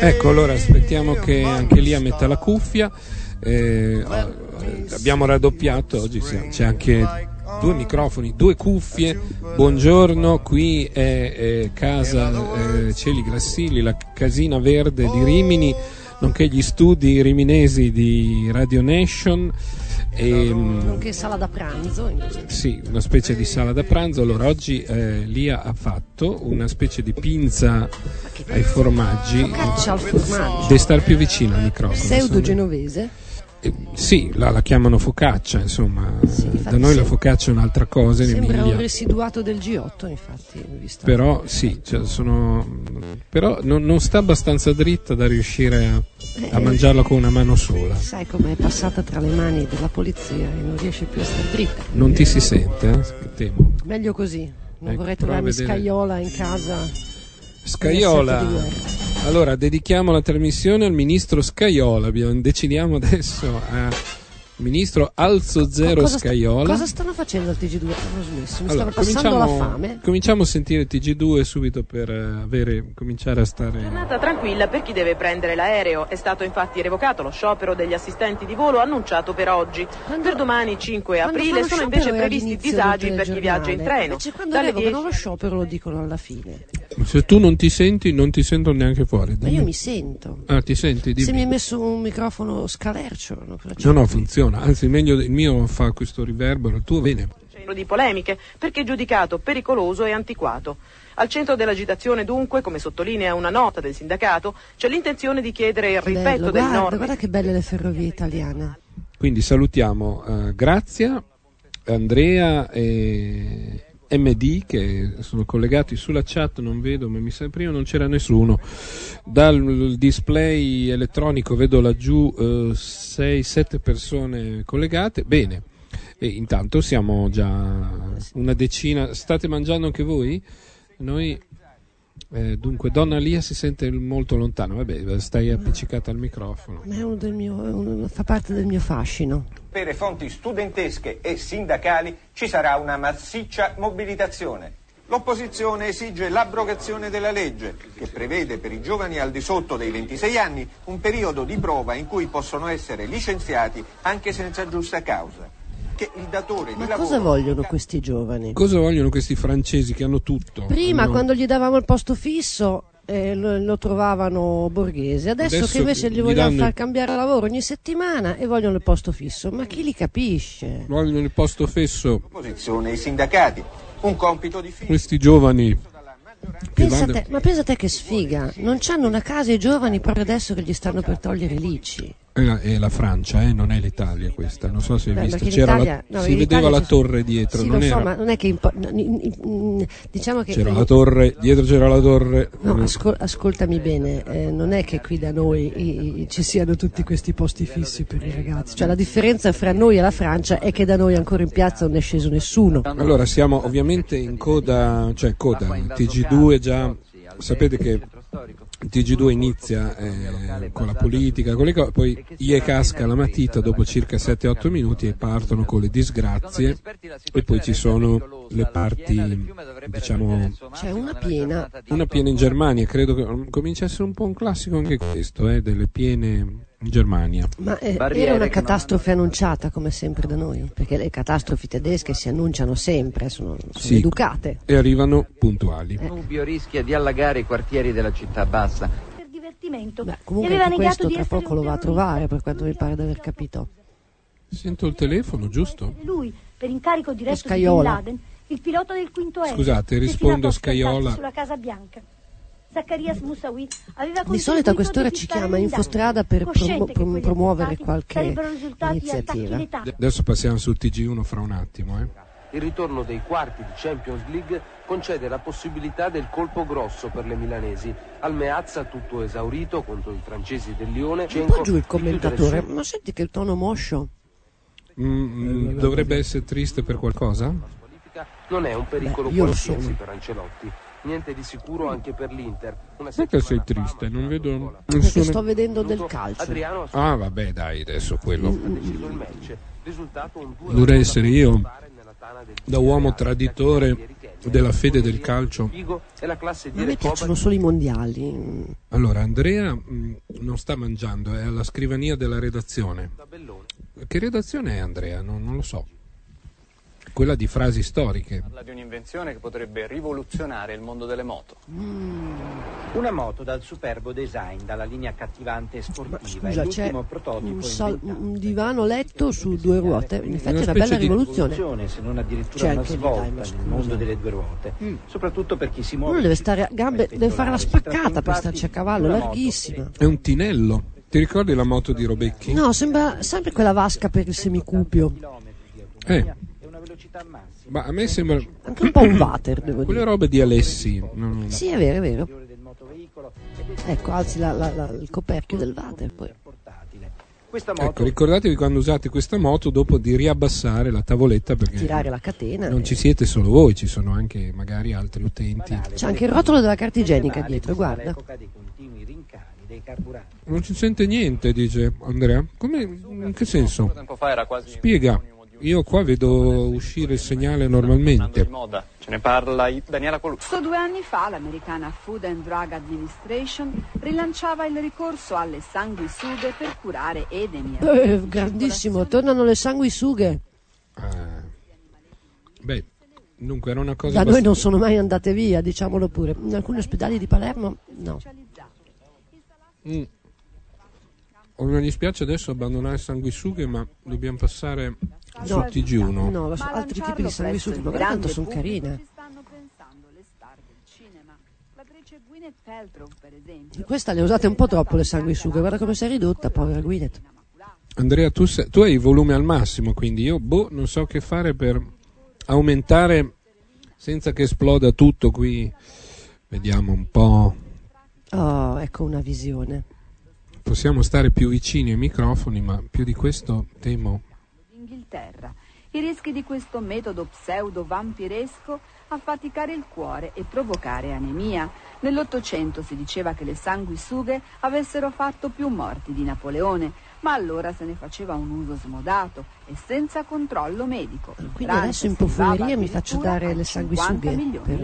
Ecco, allora aspettiamo che anche Lia metta la cuffia. Eh, abbiamo raddoppiato, oggi c'è anche due microfoni, due cuffie. Buongiorno, qui è, è casa eh, Celi Grassilli, la casina verde di Rimini, nonché gli studi riminesi di Radio Nation. E, nonché sala da pranzo. Sì, una specie di sala da pranzo. Allora, oggi eh, Lia ha fatto una specie di pinza ai formaggi. Focaccia al formaggio. Devi stare più vicino al microfono. Pseudo genovese. Eh, sì, la, la, chiamano focaccia, insomma, sì, da noi la focaccia è un'altra cosa. In Sembra Emilia. un residuato del G8, infatti. Però sì, cioè, sono, però non, non, sta abbastanza dritta da riuscire a, a eh, mangiarla con una mano sola. Sai com'è passata tra le mani della polizia e non riesce più a stare dritta. Non ti si sente, eh? temo. Meglio così, non ecco, vorrei trovarmi scaiola in casa. Scaiola. Allora, dedichiamo la trasmissione al ministro Scaiola. Decidiamo adesso a Ministro Alzo Zero cosa Scaiola. Sta, cosa stanno facendo al TG2? Hanno smesso, mi allora, passando la fame. Cominciamo a sentire il TG2 subito per eh, avere, cominciare a stare. Giornata tranquilla per chi deve prendere l'aereo. È stato infatti revocato lo sciopero degli assistenti di volo annunciato per oggi. Quando, per domani 5 aprile sono invece previsti disagi per chi viaggia in treno. Invece quando Dalle revocano 10... lo sciopero lo dicono alla fine. Se tu non ti senti, non ti sento neanche fuori. Ma io mi sento. Ah, ti senti? Dimmi. Se mi hai messo un microfono scalercio. No, no, funziona anzi meglio il mio fa questo riverbero, il tuo bene. Di polemiche, perché giudicato pericoloso e antiquato. Al centro dell'agitazione, dunque, come sottolinea una nota del sindacato, c'è l'intenzione di chiedere il rispetto Bello, delle guarda, norme. Guarda che belle le ferrovie italiane. Quindi salutiamo uh, Grazia, Andrea e MD che sono collegati sulla chat, non vedo, ma mi sa prima non c'era nessuno. Dal display elettronico vedo laggiù 6-7 eh, persone collegate. Bene, e intanto siamo già una decina. State mangiando anche voi? Noi eh, dunque, Donna Lia si sente molto lontano, vabbè, stai appiccicata al microfono. Ma mio, un, fa parte del mio fascino. Per fonti studentesche e sindacali ci sarà una massiccia mobilitazione. L'opposizione esige l'abrogazione della legge, che prevede per i giovani al di sotto dei 26 anni un periodo di prova in cui possono essere licenziati anche senza giusta causa che il datore Ma di cosa lavoro... vogliono questi giovani? Cosa vogliono questi francesi che hanno tutto? Prima, hanno... quando gli davamo il posto fisso, eh, lo, lo, trovavano borghese. Adesso, Adesso che invece gli vogliono danno... far cambiare lavoro ogni settimana e vogliono il posto fisso, ma chi li capisce? Vogliono il posto fisso. L'opposizione, i sindacati, un compito difficile. Questi giovani. Pensa te, ma pensa te che sfiga, non hanno una casa i giovani proprio adesso che gli stanno per togliere l'ICI. È la, è la Francia, eh? non è l'Italia questa. Non so se hai visto. C'era la, no, si vedeva la torre dietro. Sì, non lo era... so, ma non è che. Impo- diciamo che c'era la torre, dietro c'era la torre. No, ascol- ascoltami bene, eh, non è che qui da noi i, i, ci siano tutti questi posti fissi per i ragazzi. Cioè, la differenza fra noi e la Francia è che da noi ancora in piazza non è sceso nessuno. Allora, siamo ovviamente in coda, cioè coda, TG2 già. Sapete che TG2 inizia eh, con la politica, con le co- poi IE casca la matita dopo circa 7-8 minuti e partono con le disgrazie e poi ci sono le parti, diciamo... C'è una piena. Una piena in Germania, credo che comincia a essere un po' un classico anche questo, eh, delle piene in Germania. Ma eh, era una catastrofe annunciata come sempre da noi, perché le catastrofi tedesche si annunciano sempre, sono, sono sì, educate. E arrivano puntuali. Il Rubio rischia di allagare i quartieri della città bassa. Per divertimento. Beh, comunque anche questo tra poco lo va a trovare, per quanto mi pare di aver capito. Sento il telefono, giusto? Lui, per incarico diretto di Bin Laden, il pilota del quinto aereo. Scusate, rispondo a Scaiola. Sulla Casa Bianca. Di solito a quest'ora ci chiama Infostrada per promu- prom- promuovere qualche iniziativa. Adesso passiamo sul TG1 fra un attimo. Eh. Il ritorno dei quarti di Champions League concede la possibilità del colpo grosso per le milanesi. Al Meazza tutto esaurito contro i francesi del Lione. Un po' giù il commentatore, ma senti che il tono moscio. Mm, dovrebbe essere triste per qualcosa? Non è un pericolo Beh, qualsiasi per Ancelotti niente di sicuro anche per l'Inter. Perché sei triste? Non vedo. Perché sto vedendo del calcio. Ah, vabbè, dai, adesso quello. Dovrei essere io. da uomo traditore della fede del calcio. A me piacciono solo i mondiali. Allora, Andrea mh, non sta mangiando, è alla scrivania della redazione. Che redazione è Andrea? Non, non lo so. Quella di frasi storiche. Parla di un'invenzione che potrebbe rivoluzionare il mondo delle moto. Mm. Una moto dal superbo design, dalla linea accattivante e sportiva. Ma scusa, c'è un, sal- un, divano letto su due ruote. In effetti è una bella rivoluzione. rivoluzione. Se non addirittura c'è una svolta nel mondo delle due ruote. Mm. Soprattutto per chi si muove. Uno deve stare a gambe, deve fare la spaccata per starci a cavallo, larghissima. È un tinello. Ti ricordi la moto di Robecchi? No, sembra sempre quella vasca per il semicupio. Eh. Ma a me sembra anche un po' un water, devo Quelle dire. robe di Alessi. No, Sì, è vero, è vero. Ecco, alzi la- la- la- il coperchio del water poi. Ecco, ricordatevi quando usate questa moto dopo di riabbassare la tavoletta perché Tirare la catena. non e- ci siete solo voi, ci sono anche magari altri utenti. C'è anche il rotolo della carta igienica dietro, guarda. Non si sente niente, dice Andrea. Come, in che senso? Tempo fa era quasi Spiega. Io qua vedo uscire il segnale normalmente. di moda. Ce ne parla Daniela Colucci. Due anni fa l'americana Food and Drug Administration rilanciava il ricorso alle sanguisughe per curare edemi. Eh, grandissimo, tornano le sanguisughe. Ah. Beh, dunque era una cosa Da noi non sono mai andate via, diciamolo pure. In alcuni ospedali di Palermo, no. Mm. Oh, mi dispiace adesso abbandonare sanguisughe, ma dobbiamo passare No, TG1. no, so, altri tipi di sanguisughe, ma tanto sono carine. Questa le usate un po' troppo le sanguisughe, guarda come si è ridotta, povera Gwyneth. Andrea, tu, sei- tu hai il volume al massimo, quindi io boh, non so che fare per aumentare senza che esploda tutto qui. Vediamo un po'. Oh, ecco una visione. Possiamo stare più vicini ai microfoni, ma più di questo temo. Inghilterra. I rischi di questo metodo pseudo-vampiresco affaticare il cuore e provocare anemia. Nell'Ottocento si diceva che le sanguisughe avessero fatto più morti di Napoleone, ma allora se ne faceva un uso smodato e senza controllo medico. In Quindi Francia adesso in profumeria mi faccio dare le 50 sanguisughe. per-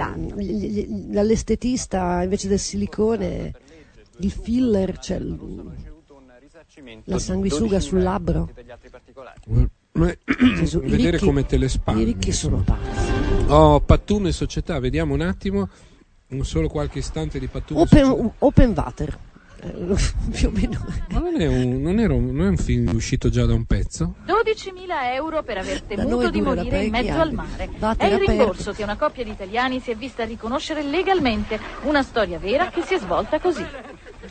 Dall'estetista invece del silicone, il filler, c'è il- la sanguisuga sul labbro. Gesù, i Vedere ricchi- come te le I spalmi. ricchi sono pazzi. Oh, Pattume Società, vediamo un attimo. Un solo qualche istante di Pattume Open, Società. open water. Eh, più o meno. Ma non è, un, non, era un, non è un film uscito già da un pezzo? 12.000 euro per aver temuto di morire in mezzo al mare. Vater È il aperto. rimborso che una coppia di italiani si è vista riconoscere legalmente. Una storia vera che si è svolta così.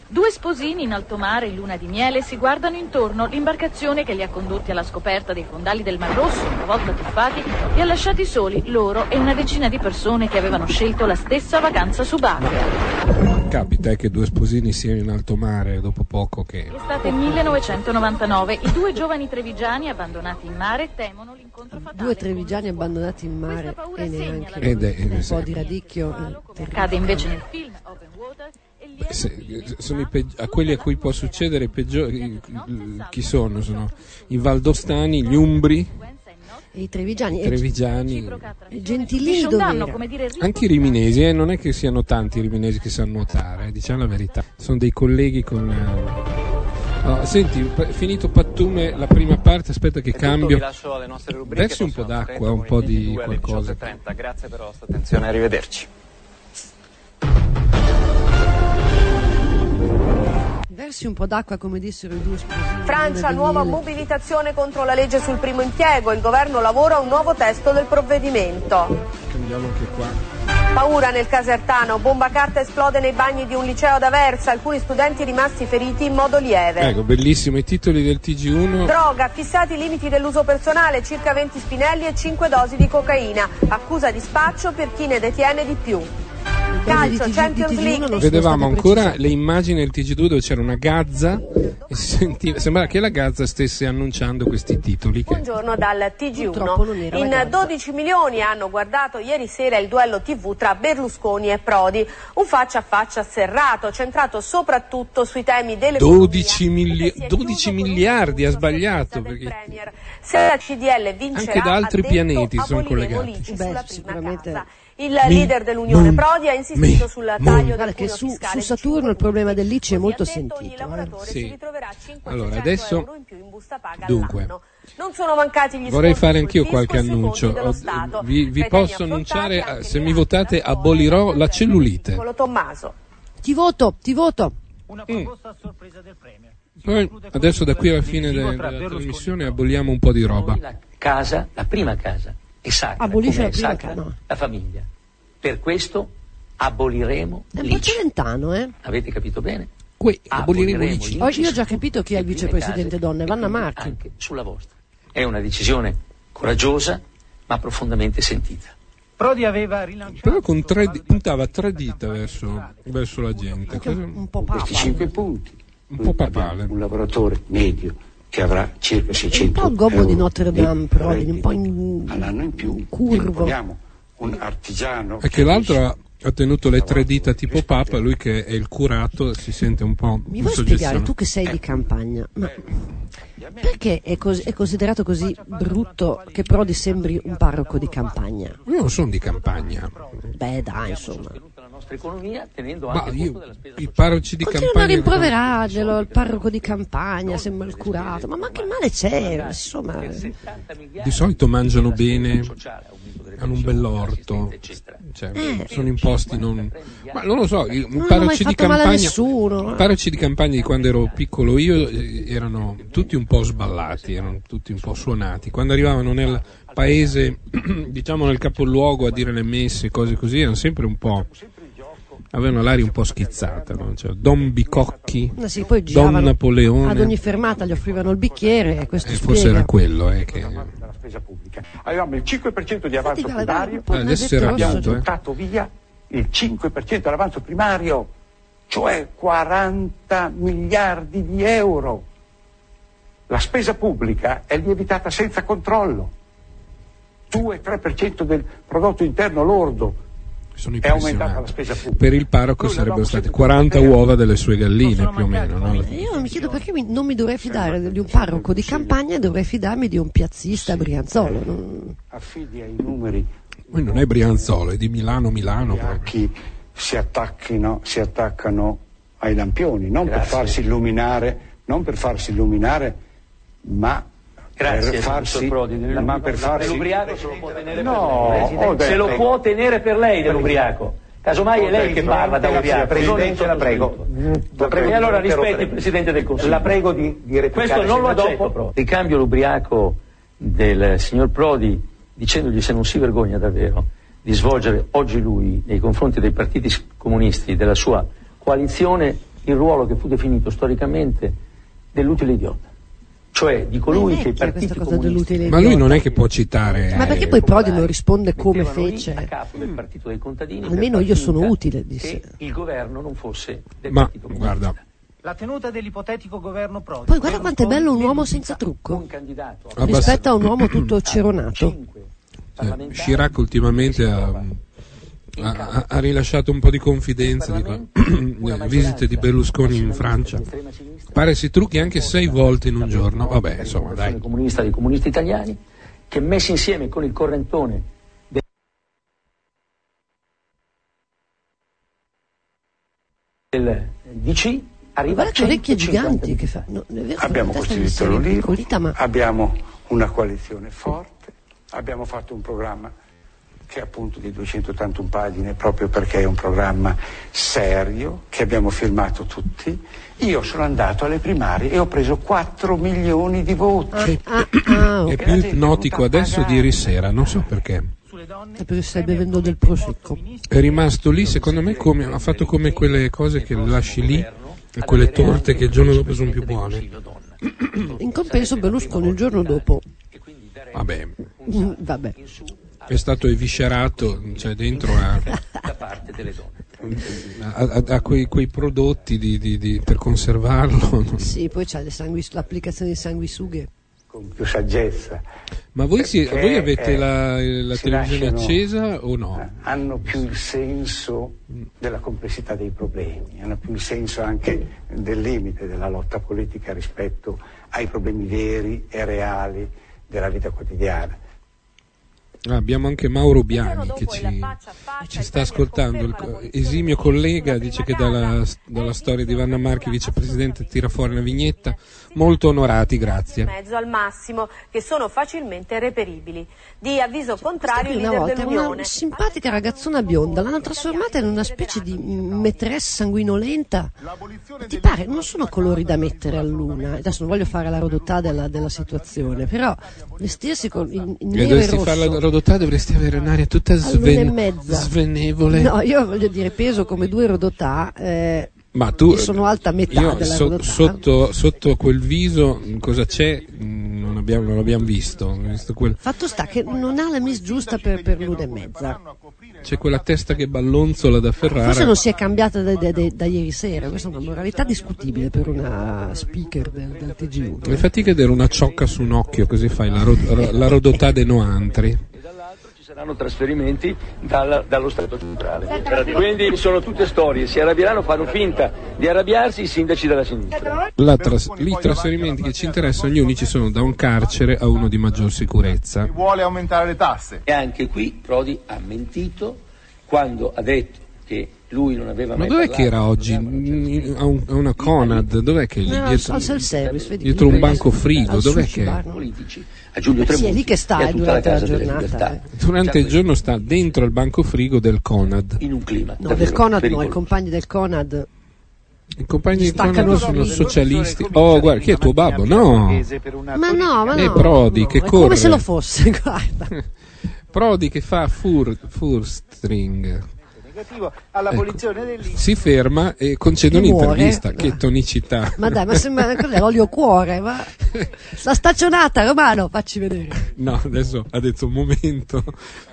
Due sposini in alto mare in luna di miele si guardano intorno. L'imbarcazione che li ha condotti alla scoperta dei fondali del Mar Rosso, una volta tuffati, li ha lasciati soli, loro e una decina di persone che avevano scelto la stessa vacanza subacquea. Capita eh, che due sposini siano in alto mare dopo poco che... Estate 1999, i due giovani trevigiani abbandonati in mare temono l'incontro fatale. Due trevigiani abbandonati in mare e neanche Ed è- un po' di radicchio. Accade invece nel film Open Water e Beh, se- sono i peggi- a quelli a cui può succedere peggiori chi sono? Sono i valdostani, gli umbri, E i trevigiani. i trevigiani, e Gentilini anche i riminesi, eh, non è che siano tanti i riminesi che sanno nuotare, eh, diciamo la verità. Sono dei colleghi con... eh, oh, senti, pa- finito Pattume la prima parte, aspetta che È cambio. Versi un po' d'acqua, un po' di 22 alle qualcosa. 18.30. Grazie per la vostra attenzione, arrivederci. Versi un po' d'acqua come dissero i due sposini. Francia, nuova mobilitazione contro la legge sul primo impiego. Il governo lavora a un nuovo testo del provvedimento. Cambiamo anche qua. Paura nel Casertano, bomba carta esplode nei bagni di un liceo ad Aversa, alcuni studenti rimasti feriti in modo lieve. Ecco, bellissimo, i titoli del TG1. Droga, fissati i limiti dell'uso personale, circa 20 spinelli e 5 dosi di cocaina. Accusa di spaccio per chi ne detiene di più. Calcio, Champions League. Vedevamo ancora le immagini del TG2 dove c'era una gazza e si sentiva, sembrava che la gazza stesse annunciando questi titoli. Che... Buongiorno dal TG1. In 12 milioni hanno guardato ieri sera il duello TV tra Berlusconi e Prodi. Un faccia a faccia serrato, centrato soprattutto sui temi delle 12, mili- 12 miliardi, ha sbagliato. Perché... Se la CDL vincerà, Anche da altri pianeti sono collegati. Beh, sicuramente. Il leader dell'Unione mon- Prodi ha insistito sul taglio del che cuneo su, fiscale su Saturno il problema dell'ICI è molto sentito. eh. Sì. Allora, adesso dunque, Non sono mancati gli vorrei fare anch'io qualche annuncio. dello Ho- Stato. Vi, vi posso annunciare, se mi votate, abolirò la cellulite. Ti voto, ti voto. Poi, adesso da qui alla fine de- della trasmissione aboliamo un po' di roba. La casa, la prima casa, è sacra. Abolisce la sacra casa, no. la famiglia. Per questo aboliremo È un po' l'ICI. celentano, eh? Avete capito bene? Qui aboliremo l'ICI. Oh, io ho già capito chi è il vicepresidente donne, Vanna Marchi. Anche sulla vostra. È una decisione coraggiosa, ma profondamente sentita. Prodi aveva rilanciato Però con tre, puntava tre dita verso, verso la gente. Un, un po' questi papa. cinque punti. Un po' papale. Un lavoratore medio che avrà circa Un 600 po' il gobbo euro di Notre Dame, di però, un po' in all'anno in più. curvo. Abbiamo un artigiano È che l'altro ha, ha tenuto le tre dita tipo Papa, lui che è il curato si sente un po' Mi vuoi spiegare, tu che sei di campagna, ma perché è, cos- è considerato così brutto che Prodi sembri un parroco di campagna? Io non sono di campagna, Beh, dai, insomma. La nostra economia tenendo ma anche io, conto della spesa i parroci di Continuano a campagna... rimproverarglielo, il parroco di campagna, sembra il curato, ma, ma che male c'è? Insomma, Di solito mangiano bene, hanno un bell'orto, cioè, Eh. sono imposti non... Ma non lo so, i parroci di a campagna... nessuno. I parroci di campagna di quando ero piccolo io eh, erano tutti un po' sballati, erano tutti un po' suonati. Quando arrivavano nel paese, diciamo nel capoluogo a dire le messe, cose così, erano sempre un po'... avevano l'aria un po' schizzata, no? Cioè, Don Bicocchi, Eh sì, poi Don Napoleone, ad ogni fermata gli offrivano il bicchiere e questo eh, forse era quello eh, che... della spesa pubblica. Avevamo il 5% di avanzo primario, po' Eh, adesso era abbiamo eh. buttato via il 5% dell'avanzo primario, cioè 40 miliardi di euro. La spesa pubblica è lievitata senza controllo. 2-3% del prodotto interno lordo sono è aumentata la spesa pubblica. Per il parroco sarebbero state sempre 40 detto, uova delle sue galline più o meno. no? Io mi chiedo perché mi- non mi dovrei fidare di un parroco di campagna e dovrei fidarmi di un piazzista brianzolo. Non- Affidi ai numeri Poi non è Brianzolo, è di Milano Milano. chi si, attacchino, si attaccano ai lampioni, non per farsi illuminare, non per farsi illuminare, ma Grazie, per farsi, Prodi. Ma per farsi Dell'ubriaco se lo può tenere No, per lei, detto- se lo può tenere per lei dell'ubriaco. Casomai è lei che parla da ubriaco. Presidente, la prego. La prego e allora rispetti il Presidente del Consiglio. La prego di, di replicare. Questo non lo accetto dopo-. Ricambio l'ubriaco del signor Prodi dicendogli se non si vergogna davvero di svolgere oggi lui nei confronti dei partiti comunisti della sua coalizione il ruolo che fu definito storicamente dell'utile idiota. Cioè di colui che i partiti questa cosa comunisti dell'utile Ma lui non è che può citare. Ma perché eh, poi Prodi non risponde come lì a fece? capo del partito dei contadini Almeno io sono utile, disse. che il governo non fosse del Ma partito comunista. guarda, La tenuta dell'ipotetico governo Prodi. Poi guarda quanto è bello un uomo senza trucco un candidato abbassa- rispetto a un uomo tutto ceronato. eh, Chirac ultimamente ha, ha- ha rilasciato un po' di confidenza di le visite di Berlusconi in Francia. Pare si trucchi anche sei volte in un giorno. Vabbè, insomma, dai. comunista dei comunisti italiani che messi insieme con il correntone del DC arriva a che orecchie 150 giganti che fa. No, vero abbiamo costituito ma abbiamo una coalizione forte, abbiamo fatto un programma che è appunto di 281 pagine proprio perché è un programma serio che abbiamo firmato tutti. Io sono andato alle primarie e ho preso 4 milioni di voti. ah, ah, È ok. più ipnotico adesso di ieri sera, non so perché. È perché stai bevendo del prosecco. È rimasto lì, secondo me, come, ha fatto come quelle cose che lasci lì e quelle torte che il giorno dopo sono più buone. In compenso Berlusconi il giorno dopo. Vabbè, Mm, Vabbè. È stato eviscerato, cioè dentro a... da parte delle donne. a, a quei, quei, prodotti di, di, di, per conservarlo. Sì, poi c'è sanguis- l'applicazione di sanguisughe. Con più saggezza. Ma voi, si, voi avete eh, la, la televisione lasciano, accesa o no? Hanno più il senso della complessità dei problemi, hanno più il senso anche del limite della lotta politica rispetto ai problemi veri e reali della vita quotidiana. Ah, abbiamo anche Mauro Biani che ci, ci sta ascoltando, il esimio collega dice che dalla, dalla storia di Vanna Marchi, vicepresidente, tira fuori una vignetta, molto onorati, grazie. Mezzo al massimo, che sono facilmente reperibili. Di avviso contrario leader volta, Una simpatica ragazzona bionda, l'hanno trasformata in una specie di metressa sanguinolenta. Ti pare, non sono colori da mettere a luna, adesso non voglio fare la rodotà della, della situazione, però vestirsi con il, il nero e rosso rodotà dovresti avere un'aria tutta sven- svenevole. No, io voglio dire, peso come due rodotà. Eh, ma tu, sono alta metà io, della so, sotto, sotto, quel viso cosa c'è? Non abbiamo, non abbiamo visto. visto quel... Fatto sta che non ha la miss giusta per, per l'una e mezza. C'è quella testa che ballonzola da Ferrara. Forse non si è cambiata da, da, da, da ieri sera, questa è una moralità discutibile per una speaker del, del TGU. Mi fatica vedere una ciocca su un occhio, così fai la, ro- la rodotà dei noantri saranno trasferimenti dalla, dallo Stato centrale. Quindi sono tutte storie, si arrabbieranno, fanno finta di arrabbiarsi i sindaci della sinistra. Tras- I trasferimenti che ci interessano, gli unici sono da un carcere a uno di maggior sicurezza. Vuole aumentare le tasse. E anche qui Prodi ha mentito quando ha detto che lui non aveva Ma dov'è che era oggi? A, un, a, una Conad? Dov'è che è lì? Dietro, vedi, dietro un banco frigo, dov'è che è? Politici a Giulio Tremonti. Sì, è lì che sta durante la, la giornata. Eh. Durante il giorno sta dentro il banco frigo del Conad. In un clima. No, del Conad no, i compagni del Conad. I compagni del Conad sono socialisti. Oh, guarda, chi è tuo babbo? No. Ma no, ma no. È Prodi no, che corre. come se lo fosse, guarda. Prodi che fa fur, furstring negativo all'abolizione ecco. dell'INPS. Si ferma e concede un'intervista. Muore. Che tonicità. Ma dai, ma sembra cos'è l'olio cuore? Ma... La staccionata, Romano, facci vedere. No, adesso ha detto un momento.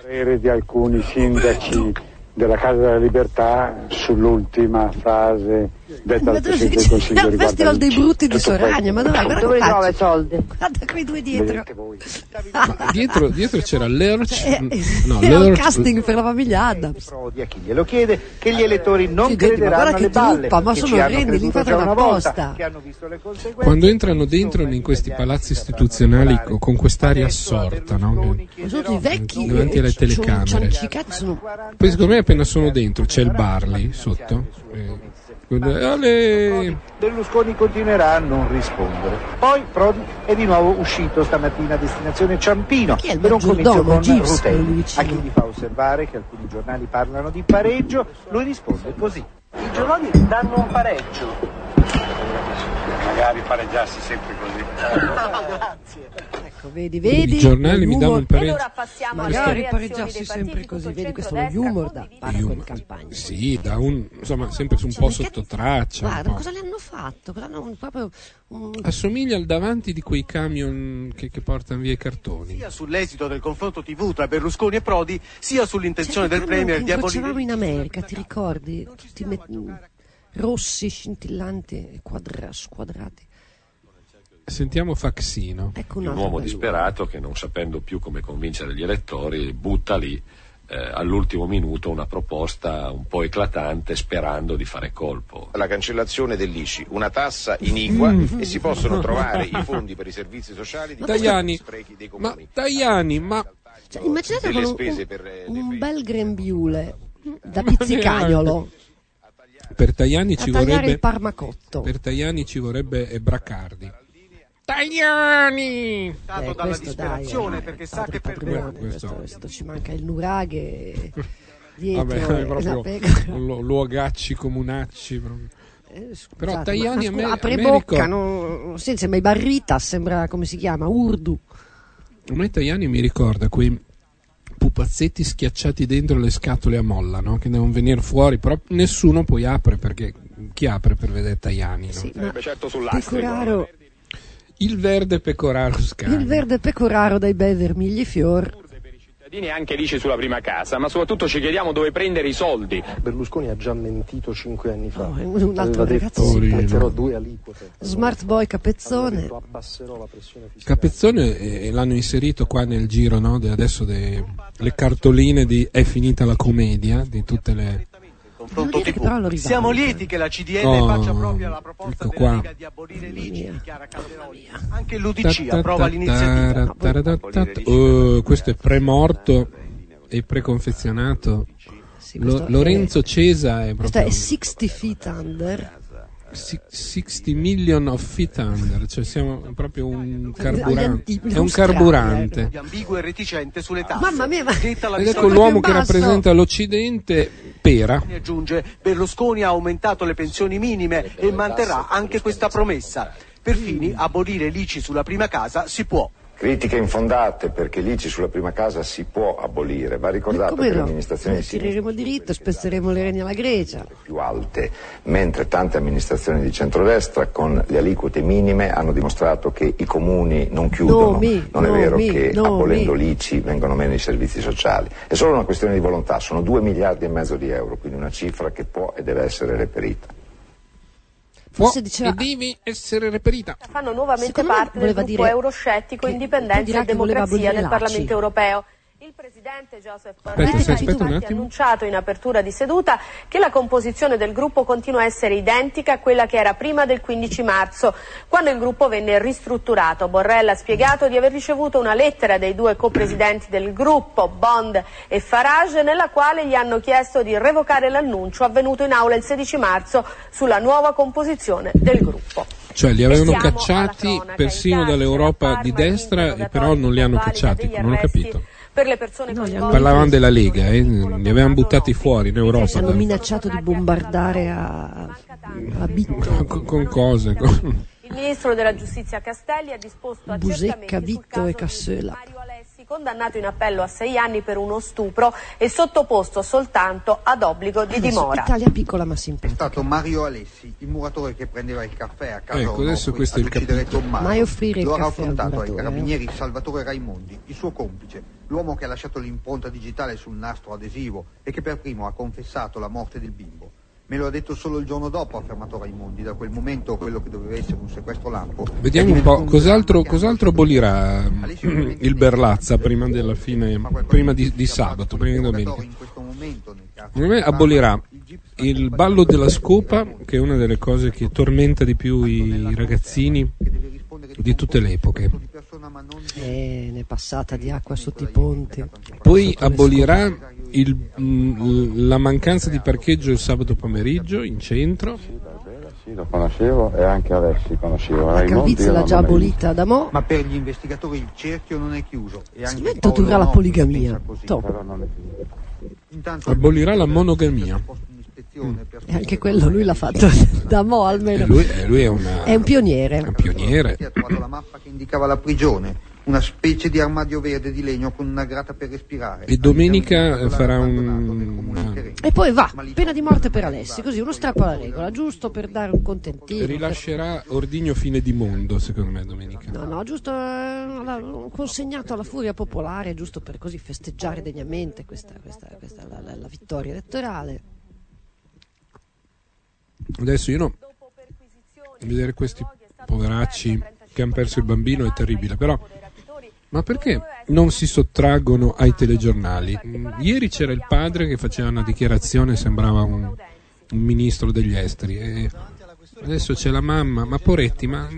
Parere di alcuni sindaci della Casa della Libertà sull'ultima frase detta al Presidente del Consiglio il Festival dei Brutti di Soragna, ma dov'è? Dove trova soldi? Guarda quei due dietro. dietro, dietro c'era l'Erch, eh, no, il casting per la famiglia Adams. Prodi a chi glielo chiede che gli elettori non sì, crederanno ma alle balle, truppa, ma sono orrendi, li fate una posta. Quando entrano dentro in questi palazzi istituzionali con quest'aria assorta, no? Sono i vecchi davanti alle telecamere. Poi secondo me appena sono dentro c'è il bar lì sotto. Eh Ale. Berlusconi continuerà a non rispondere. Poi Prodi è di nuovo uscito stamattina a destinazione Ciampino per un comizio con Rutelli. A chi gli fa osservare che alcuni giornali parlano di pareggio, lui risponde così. I giornali danno un pareggio. Magari pareggiassi sempre così. Grazie. Ecco, vedi, vedi. I giornali mi danno un pareggio. E ora passiamo Magari pareggiassi sempre così, vedi questo è lo humor da parco di campagna. Sì, da un, insomma, sempre un cioè, po' sotto traccia. Guarda, cosa le hanno fatto? Hanno proprio, um... Assomiglia al davanti di quei camion che, che, portano via i cartoni. Sia sull'esito del confronto TV tra Berlusconi e Prodi, sia sull'intenzione del Premier di abolire. Facevamo in America, ti ricordi? Tutti met... rossi, scintillanti, quadra... squadrati. Sentiamo Faxino. Ecco un, un uomo disperato che non sapendo più come convincere gli elettori butta lì eh, all'ultimo minuto una proposta un po' eclatante sperando di fare colpo. La cancellazione dell'ICI, una tassa iniqua mm. e si possono trovare i fondi per i servizi sociali di Tajani, sprechi dei comuni. Ma Tajani, ma... Cioè, immaginate con un, un, un bel grembiule da pizzicagnolo. Per Tajani ci vorrebbe... Per Tajani ci vorrebbe Braccardi. Tajani! Eh, dalla disperazione dai, perché sa che perderà. Questo, questo ci manca il nuraghe dietro. Vabbè, proprio lu- luogacci comunacci. Proprio. Eh, Però Tajani a me, apre a me bocca, ricorda... non, sì, sembra i Barrita, sembra come si chiama, Urdu. A me Tajani mi ricorda quei pupazzetti schiacciati dentro le scatole a molla, no? che devono venire fuori, però nessuno poi apre perché chi apre per vedere Tajani? No? Sì, ma certo Pecoraro il verde pecoraro scano. Il verde pecoraro dai bei vermigli fior. anche l'ICI sulla prima casa, ma soprattutto ci chiediamo dove prendere i soldi. Berlusconi ha già mentito cinque anni fa. Oh, un altro Aveva ragazzo metterò due aliquote. Smart boy capezzone. Abbasserò la pressione fiscale. Capezzone eh, l'hanno inserito qua nel giro no? de- adesso de- le cartoline di È finita la commedia di tutte le Confronto TV. Siamo lieti che la CDL Oh, faccia propria la proposta ecco della qua. Lega di abolire l'ICI, dichiara Calderoli. Anche l'UDC approva l'iniziativa. oh, questo è premorto e preconfezionato Lorenzo Cesa è Questo è proprio 60 feet under. Si- 60 million of feet under cioè siamo proprio un carburante è un carburante ambiguo e reticente sulle tasse. Mamma mia, ma Detta la ed ecco l'uomo che rappresenta l'Occidente pera aggiunge Berlusconi ha aumentato le pensioni minime e manterrà anche questa promessa. Per fini, abolire l'ICI sulla prima casa si può. Critiche infondate perché l'ICI sulla prima casa si può abolire, va ricordato che le no? amministrazioni di sinistra diritto, spezzeremo le reni alla Grecia. più alte, mentre tante amministrazioni di centrodestra con le aliquote minime hanno dimostrato che i comuni non chiudono, No, mi, non è no, vero mi, che abolendo l'ICI vengono meno i servizi sociali, è solo una questione di volontà, sono 2 miliardi e mezzo di euro, quindi una cifra che può e deve essere reperita. Forse Può diceva e devi essere reperita fanno nuovamente Secondo parte del gruppo dire euroscettico Indipendenza e Democrazia l'ACI. Parlamento europeo. Il presidente Joseph Borrell ha infatti annunciato in apertura di seduta che la composizione del gruppo continua a essere identica a quella che era prima del 15 marzo, quando il gruppo venne ristrutturato. Borrell ha spiegato di aver ricevuto una lettera dei due copresidenti del gruppo, Bond e Farage, nella quale gli hanno chiesto di revocare l'annuncio avvenuto in aula il 16 marzo sulla nuova composizione del gruppo. Cioè li avevano cacciati persino dall'Europa di destra, però non li hanno cacciati, non ho capito. Per le persone coinvolte Parlavano della Lega, eh? li avevano buttati fuori in Europa. ci hanno minacciato di bombardare a, a Bitto. Con, con cose. con- Il ministro della giustizia Castelli ha disposto Busecca, Vitto e Alessi, condannato in appello a sei anni per uno stupro e sottoposto soltanto ad obbligo di Adesso, dimora. Italia piccola ma È simpatica. stato Mario Alessi, il muratore che prendeva il caffè a casa Ecco, adesso questo è il capitolo. Tommaso. Mai offrire il Lo ha caffè al raccontato ai muratore, carabinieri Salvatore Raimondi, il suo complice, l'uomo che ha lasciato l'impronta digitale sul nastro adesivo e che per primo ha confessato la morte del bimbo. Me lo ha detto solo il giorno dopo, ha affermato Raimondi. Da quel momento quello che doveva essere un sequestro lampo. Vediamo un po' cos'altro, cos'altro abolirà mm, il Berlazza prima della fine, prima di, di sabato, prima di domenica. Secondo me abolirà il ballo della scopa, che è una delle cose che tormenta di più i ragazzini di tutte le epoche. Eh, ne è passata di acqua sotto i ponti. Poi abolirà il- mm, la mancanza di parcheggio il sabato pomeriggio in centro. Sì, lo conoscevo e anche Alessi conoscevo. La io l'ha già abolita da mo'. Ma per gli investigatori il cerchio non è chiuso. E anche Smetto durerà la poligamia. Top. Abolirà la monogamia. E anche quello lui l'ha fatto da mo' almeno. Lui, lui è, una- È un pioniere. un pioniere. ha trovato la mappa che indicava la prigione, una specie di armadio verde di legno con una grata per respirare. E domenica un farà un... Tereni. E poi va, pena di morte per Alessi, così uno strappo alla regola, giusto per dare un contentino. Rilascerà Ordigno fine di mondo, secondo me, domenica. No, no, giusto eh, consegnato alla furia popolare, giusto per così festeggiare degnamente questa, questa, questa la, la- la vittoria elettorale. Adesso io no. Vedere questi poveracci che hanno perso il bambino è terribile, però. Ma perché non si sottraggono ai telegiornali? Mm, Ieri c'era il padre che faceva una dichiarazione, sembrava un, un ministro degli esteri. Adesso c'è la mamma, ma poretti, ma.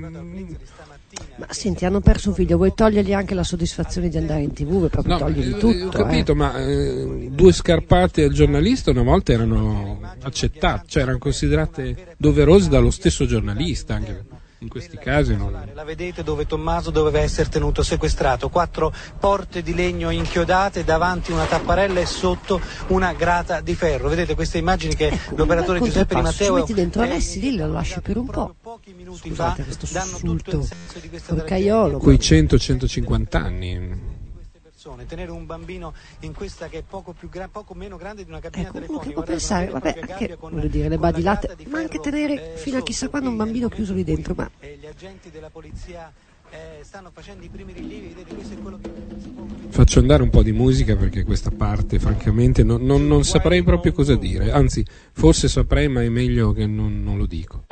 Ma senti, hanno perso un figlio, vuoi togliergli anche la soddisfazione di andare in tv? Vuoi proprio No, togliergli eh, tutto? ho capito, eh? ma eh, due scarpate al giornalista una volta erano accettate, cioè erano considerate doverose dallo stesso giornalista, anche in questi casi. non- La vedete dove Tommaso doveva essere tenuto sequestrato, quattro porte di legno inchiodate, davanti una tapparella e sotto una grata di ferro. Vedete queste immagini che l'operatore Dal Giuseppe Di contrappasso, Ci Matteo metti dentro Alessi, lì lo lasci per un po'. Scusate questo sussulto porcaiolo. Quei 100-150 anni. Persone. Tenere un bambino in questa che è poco, più gra- poco meno grande di una cabina Ecco, uno telefonica. che può pensare, vabbè, gabbia con- voglio dire, le badilate, di ma anche tenere eh, fino a chissà quando un bambino chiuso lì dentro, ma e gli agenti della polizia eh, stanno facendo i primi rilievi, vedete questo è quello che si può Faccio andare un po' di musica perché questa parte, francamente, non, non- non saprei proprio cosa dire. Anzi, forse saprei, ma è meglio che non, non lo dico.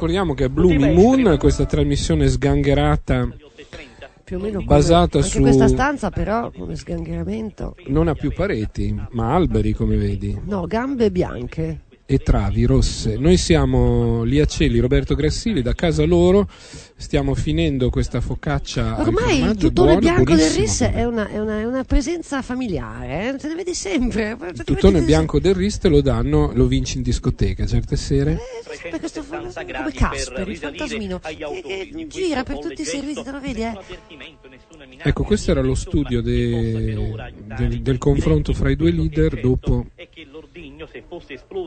Ricordiamo che Blooming Moon, questa trasmissione sgangherata Più o meno come- basata anche su... questa stanza però come sgangheramento. Non ha più pareti, ma alberi come vedi. No, gambe bianche. E travi rosse. Noi siamo Liacelli, Roberto Grassili, da casa loro stiamo finendo questa focaccia Ormai il buono, bianco del. RIS è una, è una- è una presenza familiare, eh? te ne vedi sempre. Il tuttone vedi bianco del RIS te lo danno, lo vinci in discoteca certe sere. sempre questo come Casper, il fantasmino, che, che gira per tutti i servizi, te lo vedi? Eh? Ecco, questo era lo studio de- del, del confronto fra i due leader dopo,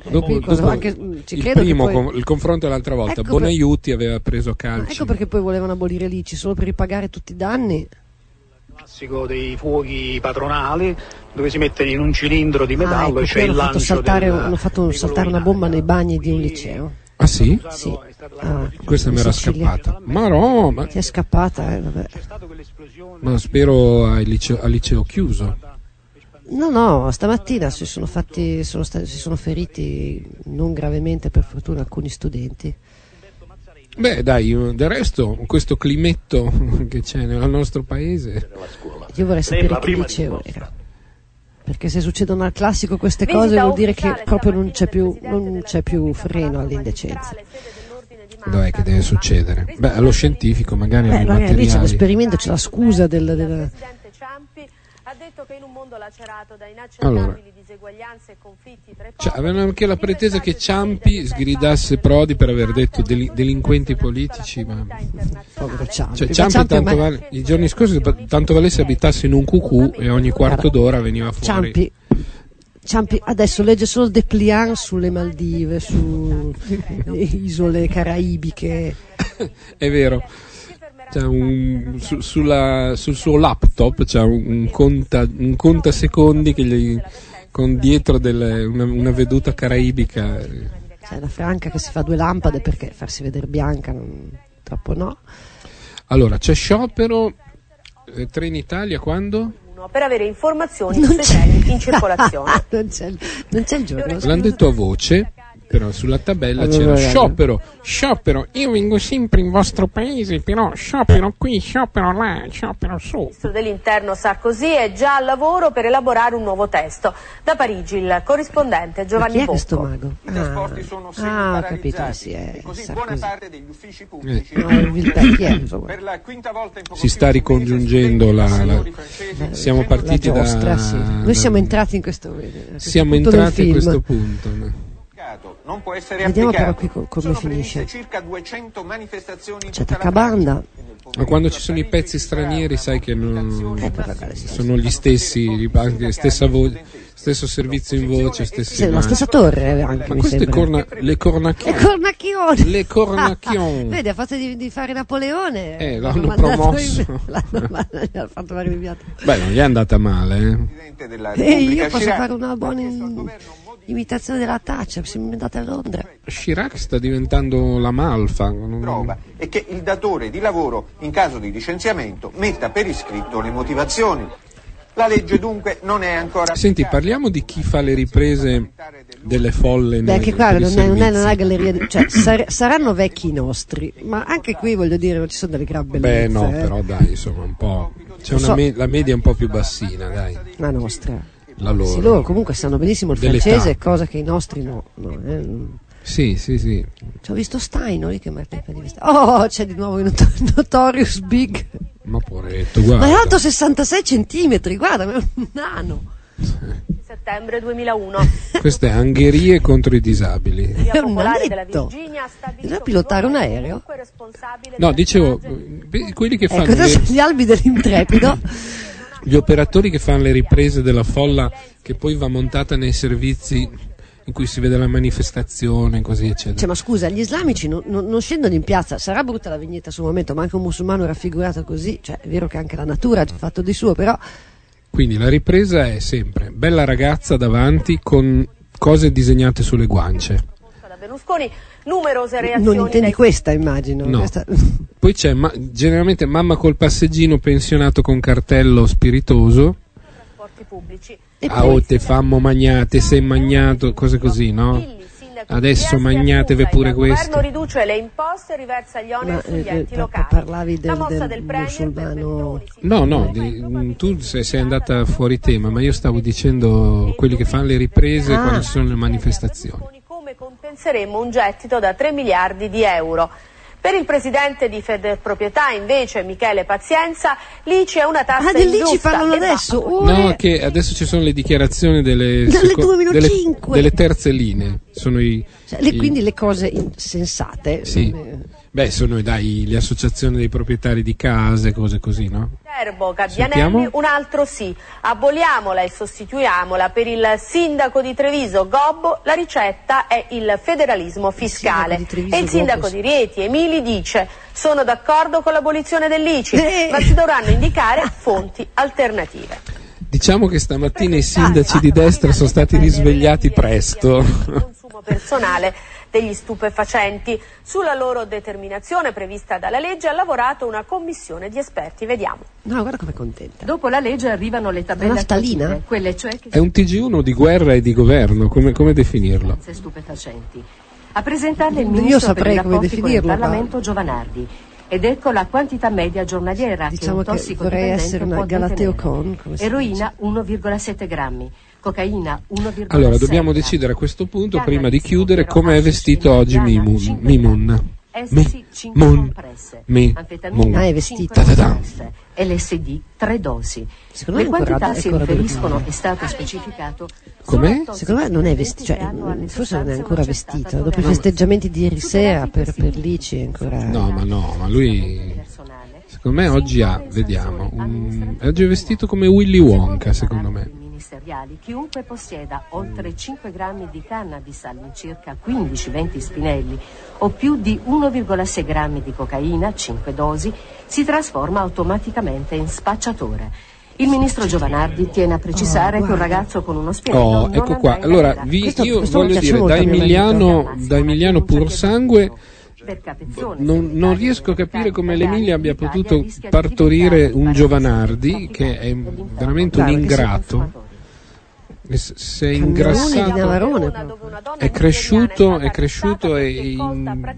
dopo, dopo anche- ci il primo poi- con- il confronto dell'altra volta. Ecco Bonaiuti aveva preso a calci. Ecco perché poi volevano abolire l'ICI solo per ripagare tutti i danni. classico dei fuochi patronali dove si mette in un cilindro di Ah, metallo ecco, e c'è qui il hanno fatto, lancio saltare, del- hanno fatto saltare una bomba nei bagni di un liceo. Ah sì? Sì. Ah, Questa mi era scappata. Ma no, ma, Ti è scappata, eh, vabbè. ma spero al liceo, al liceo chiuso. No, no, stamattina si sono, fatti, sono sta- si sono feriti non gravemente per fortuna alcuni studenti. Beh, dai, del resto, questo climetto che c'è nel nostro paese. Io vorrei sapere che liceo era. Perché se succedono al classico queste cose vuol dire che proprio non c'è più, non c'è più freno all'indecenza. Dov'è che deve succedere? Beh, allo scientifico, magari Beh, magari lì c'è l'esperimento, c'è la scusa del, del- Ciampi ha detto che in un mondo lacerato da Allora. inaccettabili diseguaglianze e conflitti tra i Cioè, avevano anche la pretesa che Ciampi sgridasse Prodi per aver detto deli- delinquenti politici, ma... povero Ciampi. Cioè, Ciampi Ciampi tanto vale- i giorni scorsi tanto valesse abitasse in un cucù e ogni quarto d'ora veniva fuori. Ciampi, Ciampi adesso legge solo Depliant sulle Maldive, su isole caraibiche. È vero. C'è un- su- sulla- sul suo laptop c'è un, un conta, un contasecondi che gli, con dietro delle- una, una veduta caraibica. C'è la Franca che si fa due lampade perché farsi vedere bianca non, troppo no. Allora, c'è sciopero eh, Trenitalia quando? per avere informazioni sui treni in circolazione. non, c'è, non c'è il giorno. L'hanno detto a voce, però sulla tabella Allora, c'era sciopero, sciopero, io vengo sempre in vostro paese, però sciopero qui, sciopero là, sciopero su. Il ministro dell'interno Sarkozy è già al lavoro per elaborare un nuovo testo. Da Parigi il corrispondente Ma Giovanni chi è Bocco. questo mago? I trasporti sono Ah, ho capito, sì, è e così Sarkozy. buona parte degli uffici pubblici? Insomma. per la quinta volta in poco Si sta ricongiungendo la, la- siamo partiti La da, giostra, sì. Noi da- siamo entrati in questo, siamo entrati a film. questo punto. no? Non può essere Vediamo però applicato. qui co- come Sono finisce. previste circa 200 manifestazioni in C'è Tacabanda. Ma quando ci sono i pezzi stranieri sai che non, Eh, però, sono gli stessi, anche stessa voce, stesso servizio in voce, stessi Sì, la stessa torre anche, Ma mi queste corna, le cornacchione. Le cornacchione. Vedi, a forza di, di fare Napoleone. Eh, l'hanno l'hanno promosso. in- l'hanno mandato- gli hanno fatto fare. Beh, non gli è andata male, eh. E io posso fare una buona in- imitazione della Thatcher, siamo andati a Londra. Chirac sta diventando la malfa. non- prova è che il datore di lavoro, in caso di licenziamento, metta per iscritto le motivazioni. La legge dunque non è ancora Senti, parliamo di chi fa le riprese delle folle Beh, nei- anche qua non è, non è una galleria, di- cioè sar- saranno vecchi i nostri, ma anche qui voglio dire non ci sono delle gran bellezze. Beh, no, eh. però dai, insomma, un po'. C'è una So- me- la media è un po' più bassina, dai. La nostra. La loro. Sì, loro comunque sanno benissimo il Dell'età. francese, cosa che i nostri no. no, eh. Sì, sì, sì. Ci ho visto Steino lì che mette i piedi vestiti. Oh, c'è di nuovo il Not- Notorious Big. Ma poretto, Ma è guarda. alto 66 centimetri, guarda, è un nano. settembre 2001. Queste angherie contro i disabili. È un nanetto. Bisogna pilotare un aereo? No, dicevo, beh, quelli che fanno Ecco, le- gli albi dell'intrepido. gli operatori che fanno le riprese della folla che poi va montata nei servizi in cui si vede la manifestazione, così eccetera. Cioè, ma scusa, gli islamici non, non- non scendono in piazza, sarà brutta la vignetta sul momento, ma anche un musulmano raffigurato così, cioè è vero che anche la natura ha fatto di suo, però Quindi la ripresa è sempre bella ragazza davanti con cose disegnate sulle guance. Berlusconi numerose reazioni non intendi dai questa immagino. No. Questa- Poi c'è ma- generalmente mamma col passeggino pensionato con cartello spiritoso. trasporti pubblici. Ah, oh, te fammo magnate, sei magnato, cose così, no? Adesso magnatevi pure Il governo questo. riduce le imposte e riversa gli oneri Ma sugli eh, enti eh, locali. parlavi La del, mossa del del musulmano. No, no, di- mm, tu sei, sei andata fuori tema, ma io stavo dicendo quelli che fanno le riprese Ah. quando ci sono le manifestazioni. Come compenseremo un gettito da 3 miliardi di euro. Per il presidente di Federproprietà, invece, Michele Pazienza, l'ICI è una tassa Ah, dell'ICI ingiusta parlano e va adesso? Oh, No, che adesso ci sono le dichiarazioni delle, seco- 2 meno delle, 5. delle terze linee. Sono i, Cioè, le- i- quindi le cose insensate. Sì. eh, Beh, sono dai, le associazioni dei proprietari di case, cose così, no? Viterbo, Gabbianelli, Sentiamo. un altro sì. Aboliamola e sostituiamola. Per il sindaco di Treviso, Gobbo, la ricetta è il federalismo fiscale. di Treviso, e il sindaco Gobbo, di Rieti, Emili, dice sono d'accordo con l'abolizione dell'ICI, Eh. ma si dovranno indicare fonti alternative. Diciamo che stamattina i sindaci di destra sono stati risvegliati presto. consumo personale degli stupefacenti. Sulla loro determinazione prevista dalla legge ha lavorato una commissione di esperti. Vediamo. No, guarda com'è contenta. Dopo la legge arrivano le tabelle Una stalina? quelle cioè che È un TG1 di guerra e di governo, come, come definirlo? stupefacenti. A presentarle il Io ministro saprei per i come rapporti con il definirlo, ma- Parlamento Giovanardi. Ed ecco la quantità media giornaliera Diciamo che un che vorrei tossicodipendente essere una Galateo. Con, Eroina 1,7 grammi, cocaina 1,6 Allora, dobbiamo decidere a questo punto, prima di chiudere, come è vestito oggi Mimun. Mimun. Essi 5 Mun. compresse, Mi. Mun. Ah, è vestito. 5 Ta-ta-ta. compresse, LSD 3 dosi. Secondo Le me ancora- quantità è si ancora riferiscono, è stato specificato, Com'è? Secondo me non è vestito, cioè, mm, forse non è ancora vestito. Dopo i festeggiamenti di ieri sera per, per l'ICI è ancora. No, ma no, ma lui. Secondo me oggi ha, vediamo, un- oggi è vestito come Willy Wonka, secondo me. Ministeriali, chiunque possieda oltre 5 grammi di cannabis all'incirca 15-20 spinelli o più di 1,6 grammi di cocaina, 5 dosi, si trasforma automaticamente in spacciatore. Il ministro Giovanardi tiene a precisare che un ragazzo con uno spinello Oh, non ecco qua. Allora, vi- io voglio dire, da Emiliano, da Emiliano pur sangue, non, non riesco a capire come l'Emilia abbia potuto partorire un Giovanardi che è veramente un ingrato. Si è ingrassato, è cresciuto, è cresciuto e in-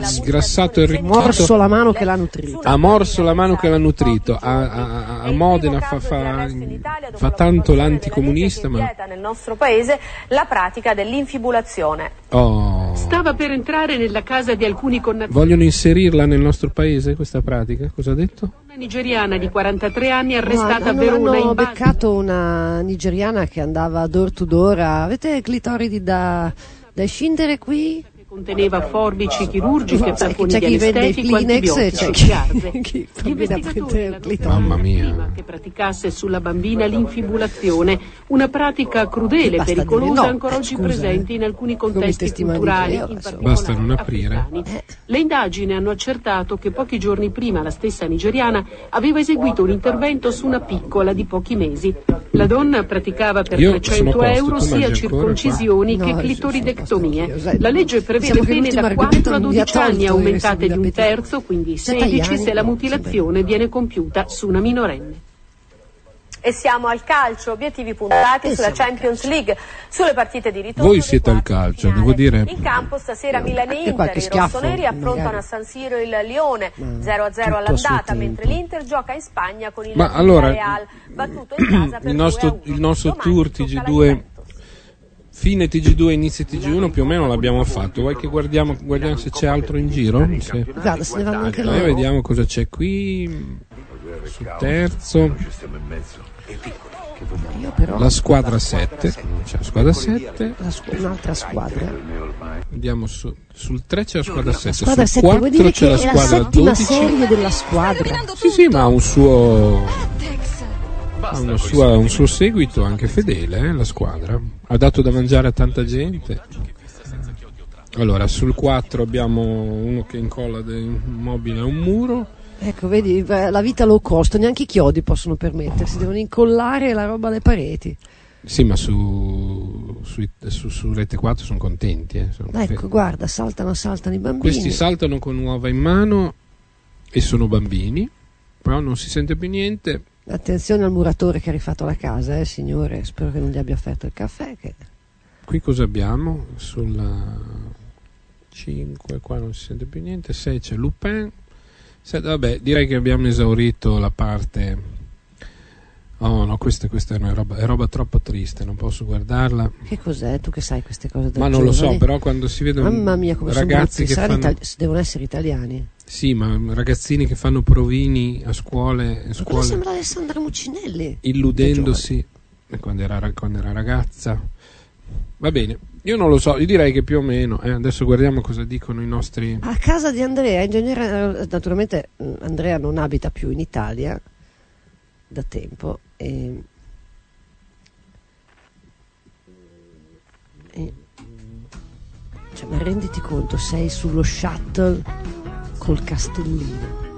sgrassato e Morso ricchito. la mano che l'ha nutrito. Ha morso la mano che l'ha nutrito. A, a- a Modena fa, fa- fa tanto l'anticomunista, ma nel nostro paese la pratica dell'infibulazione. oh, Stava per entrare nella casa di alcuni connazionali. vogliono inserirla nel nostro paese questa pratica? Cosa ha detto? Una nigeriana di 43 anni arrestata No, a Verona hanno beccato una nigeriana che andava door to door. Avete clitoridi da, da scindere qui? Conteneva forbici chirurgiche, tamponi di chi vende i anestetico, Kleenex, antibiotici, c'è chi- garze. Gli investigatori. Mamma mia. prima che praticasse sulla bambina l'infibulazione, una pratica crudele, dire pericolosa, no. ancora Eh, oggi scusa, presente in alcuni contesti culturali, in particolare Basta non aprire. africani. Le indagini hanno accertato che pochi giorni prima la stessa nigeriana aveva eseguito un intervento su una piccola di pochi mesi. La donna praticava per Io 300 sono a posto, euro sia circoncisioni qua? che No, clitoridectomie. La legge prevede siamo pene venuti da Margherita, 4 a non mi 12 ha anni aumentate di un terzo, quindi Sette 16 anni, se la no, mutilazione viene compiuta su una minorenne. E siamo al calcio, obiettivi puntati Eh, sulla Champions League, sulle partite di ritorno. Voi siete al calcio, devo dire. In campo stasera Milan e Inter, i rossoneri affrontano a San Siro il Lione, 0-0 tutto a suo all'andata, mentre l'Inter gioca in Spagna con il Ma allora, Real, battuto in casa per il nostro, 2-1. il nostro tour TG2 fine TG2 inizio TG1 più o meno l'abbiamo fatto. Vuoi che guardiamo, guardiamo se c'è altro in giro? Se- Guarda, se ne vanno anche Eh, loro. vediamo cosa c'è qui. Sul terzo. Io però la squadra 7 c'è la squadra 7 la squ- un'altra squadra. vediamo su- sul 3 c'è la squadra 7 Squadra sul 7, vuol 4 dire c'è la è la squadra settima 12 serie della squadra. sì sì ma ha un suo ha sua- un suo seguito anche fedele eh, la squadra. Ha dato da mangiare a tanta gente. Allora sul 4 abbiamo uno che incolla del mobile a un muro. Ecco, vedi, la vita low cost, neanche i chiodi possono permettersi, devono incollare la roba alle pareti. sì ma su, su, su- su rete 4 sono contenti eh, sono Ecco, fe- guarda, saltano, saltano i bambini. questi saltano con uova in mano e sono bambini però non si sente più niente Attenzione al muratore che ha rifatto la casa, eh, signore. Spero che non gli abbia offerto il caffè. Che... Qui cosa abbiamo? Sulla 5, qua non si sente più niente. 6 c'è Lupin. Sette, vabbè, direi che abbiamo esaurito la parte. Oh no, questa, questa è, una roba, è roba troppo triste, non posso guardarla. Che cos'è? Tu che sai queste cose da Ma non lo so, però quando si vedono Mamma mia, come sono ragazzi brutti. che fanno. itali- devono essere italiani. Sì, ma ragazzini che fanno provini a scuole, a scuole sembra Alessandra Muccinelli? illudendosi quando era, quando era ragazza. Va bene, io non lo so, io direi che più o meno. eh, adesso guardiamo cosa dicono i nostri. A casa di Andrea, ingegnere, naturalmente mm, Andrea non abita più in Italia da tempo. E, e- cioè, ma renditi conto, sei sullo shuttle col castellino.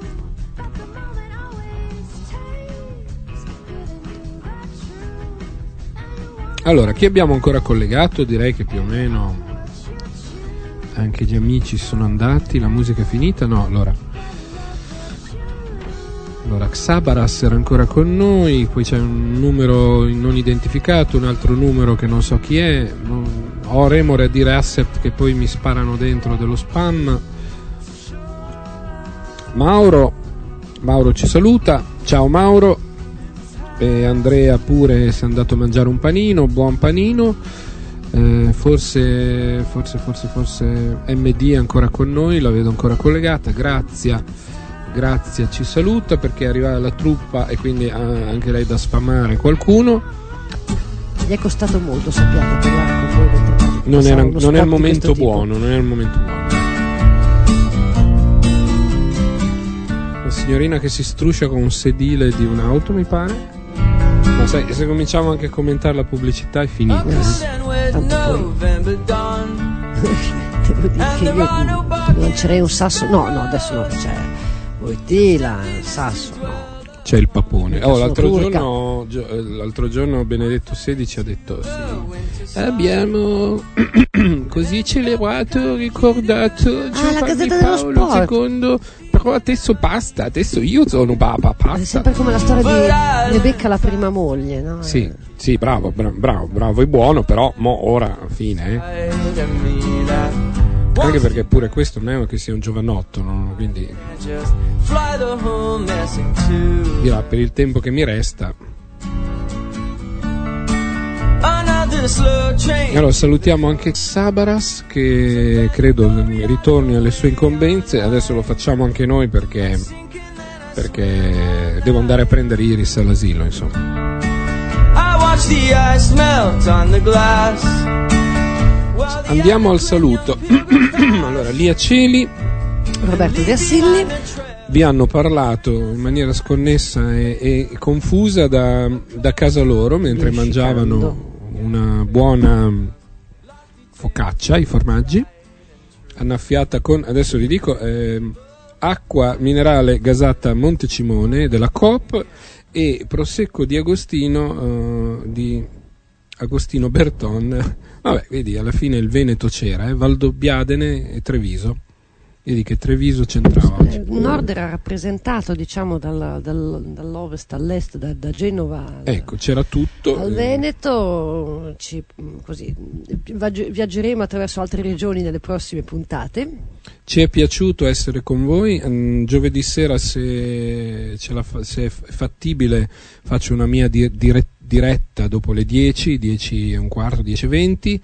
Allora, chi abbiamo ancora collegato? Direi che più o meno anche gli amici sono andati, la musica è finita? No, allora. Allora, Xabaras era ancora con noi, poi c'è un numero non identificato, un altro numero che non so chi è. Ho remore a dire asset che poi mi sparano dentro dello spam. Mauro, Mauro ci saluta. Ciao Mauro. E Andrea pure si è andato a mangiare un panino, buon panino. Eh, forse, forse, forse, forse MD è ancora con noi, la vedo ancora collegata. Grazia, Grazia ci saluta perché è arrivata la truppa e quindi ha anche lei da spammare qualcuno. Gli è costato molto, sappiate, voi mentre Non, era, non è buono, non è il momento buono. Signorina che si struscia con un sedile di un'auto, mi pare. Ma sai, se cominciamo anche a commentare la pubblicità è finita. eh. Tanto Devo dire che io lancerei un sasso. No, no, adesso no, c'è Voitila, il sasso. no. C'è il papone. Oh, l'altro, giorno, gio- eh, l'altro giorno Benedetto XVI ha detto sì, abbiamo così celebrato, ricordato Ah, la Giovanni dello Paolo Sport. II, però adesso basta, adesso io sono Papa, È basta. sempre come la storia di Rebecca, la prima moglie, no? Sì, sì, bravo, bra- bravo, bravo, è buono, però mo ora fine, eh. Anche perché pure questo non è che sia un giovanotto, no? quindi dirà per il tempo che mi resta. Allora salutiamo anche Sabaras che credo ritorni alle sue incombenze, adesso lo facciamo anche noi perché, perché devo andare a prendere Iris all'asilo, insomma. I watch the ice melt on the glass. Andiamo al saluto. allora, Lia Celi Roberto Gassilli. vi hanno parlato in maniera sconnessa e, e confusa da, da casa loro mentre mangiavano una buona focaccia, i formaggi, annaffiata con, adesso vi dico, ehm, acqua minerale gasata Montecimone della Coop e prosecco di Agostino eh, di Agostino Berton. Vabbè, vedi, alla fine il Veneto c'era, eh, Valdobbiadene e Treviso. Vedi che Treviso c'entrava. Il nord era rappresentato diciamo dalla- dal- dall'ovest all'est, da, da Genova Ecco, c'era tutto. al eh, Veneto, ci- così, viaggeremo attraverso altre regioni nelle prossime puntate. Ci è piaciuto essere con voi. Mm, Giovedì sera, se, fa- se è fattibile, faccio una mia di- dire- diretta dopo le 10, 10 e un quarto, 10 e 20.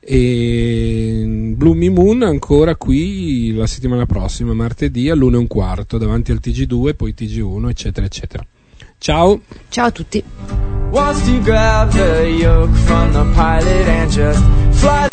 E Bloomy Moon ancora qui la settimana prossima, martedì all'1 e un quarto, davanti al TG2, poi TG1, eccetera, eccetera. Ciao! Ciao a tutti!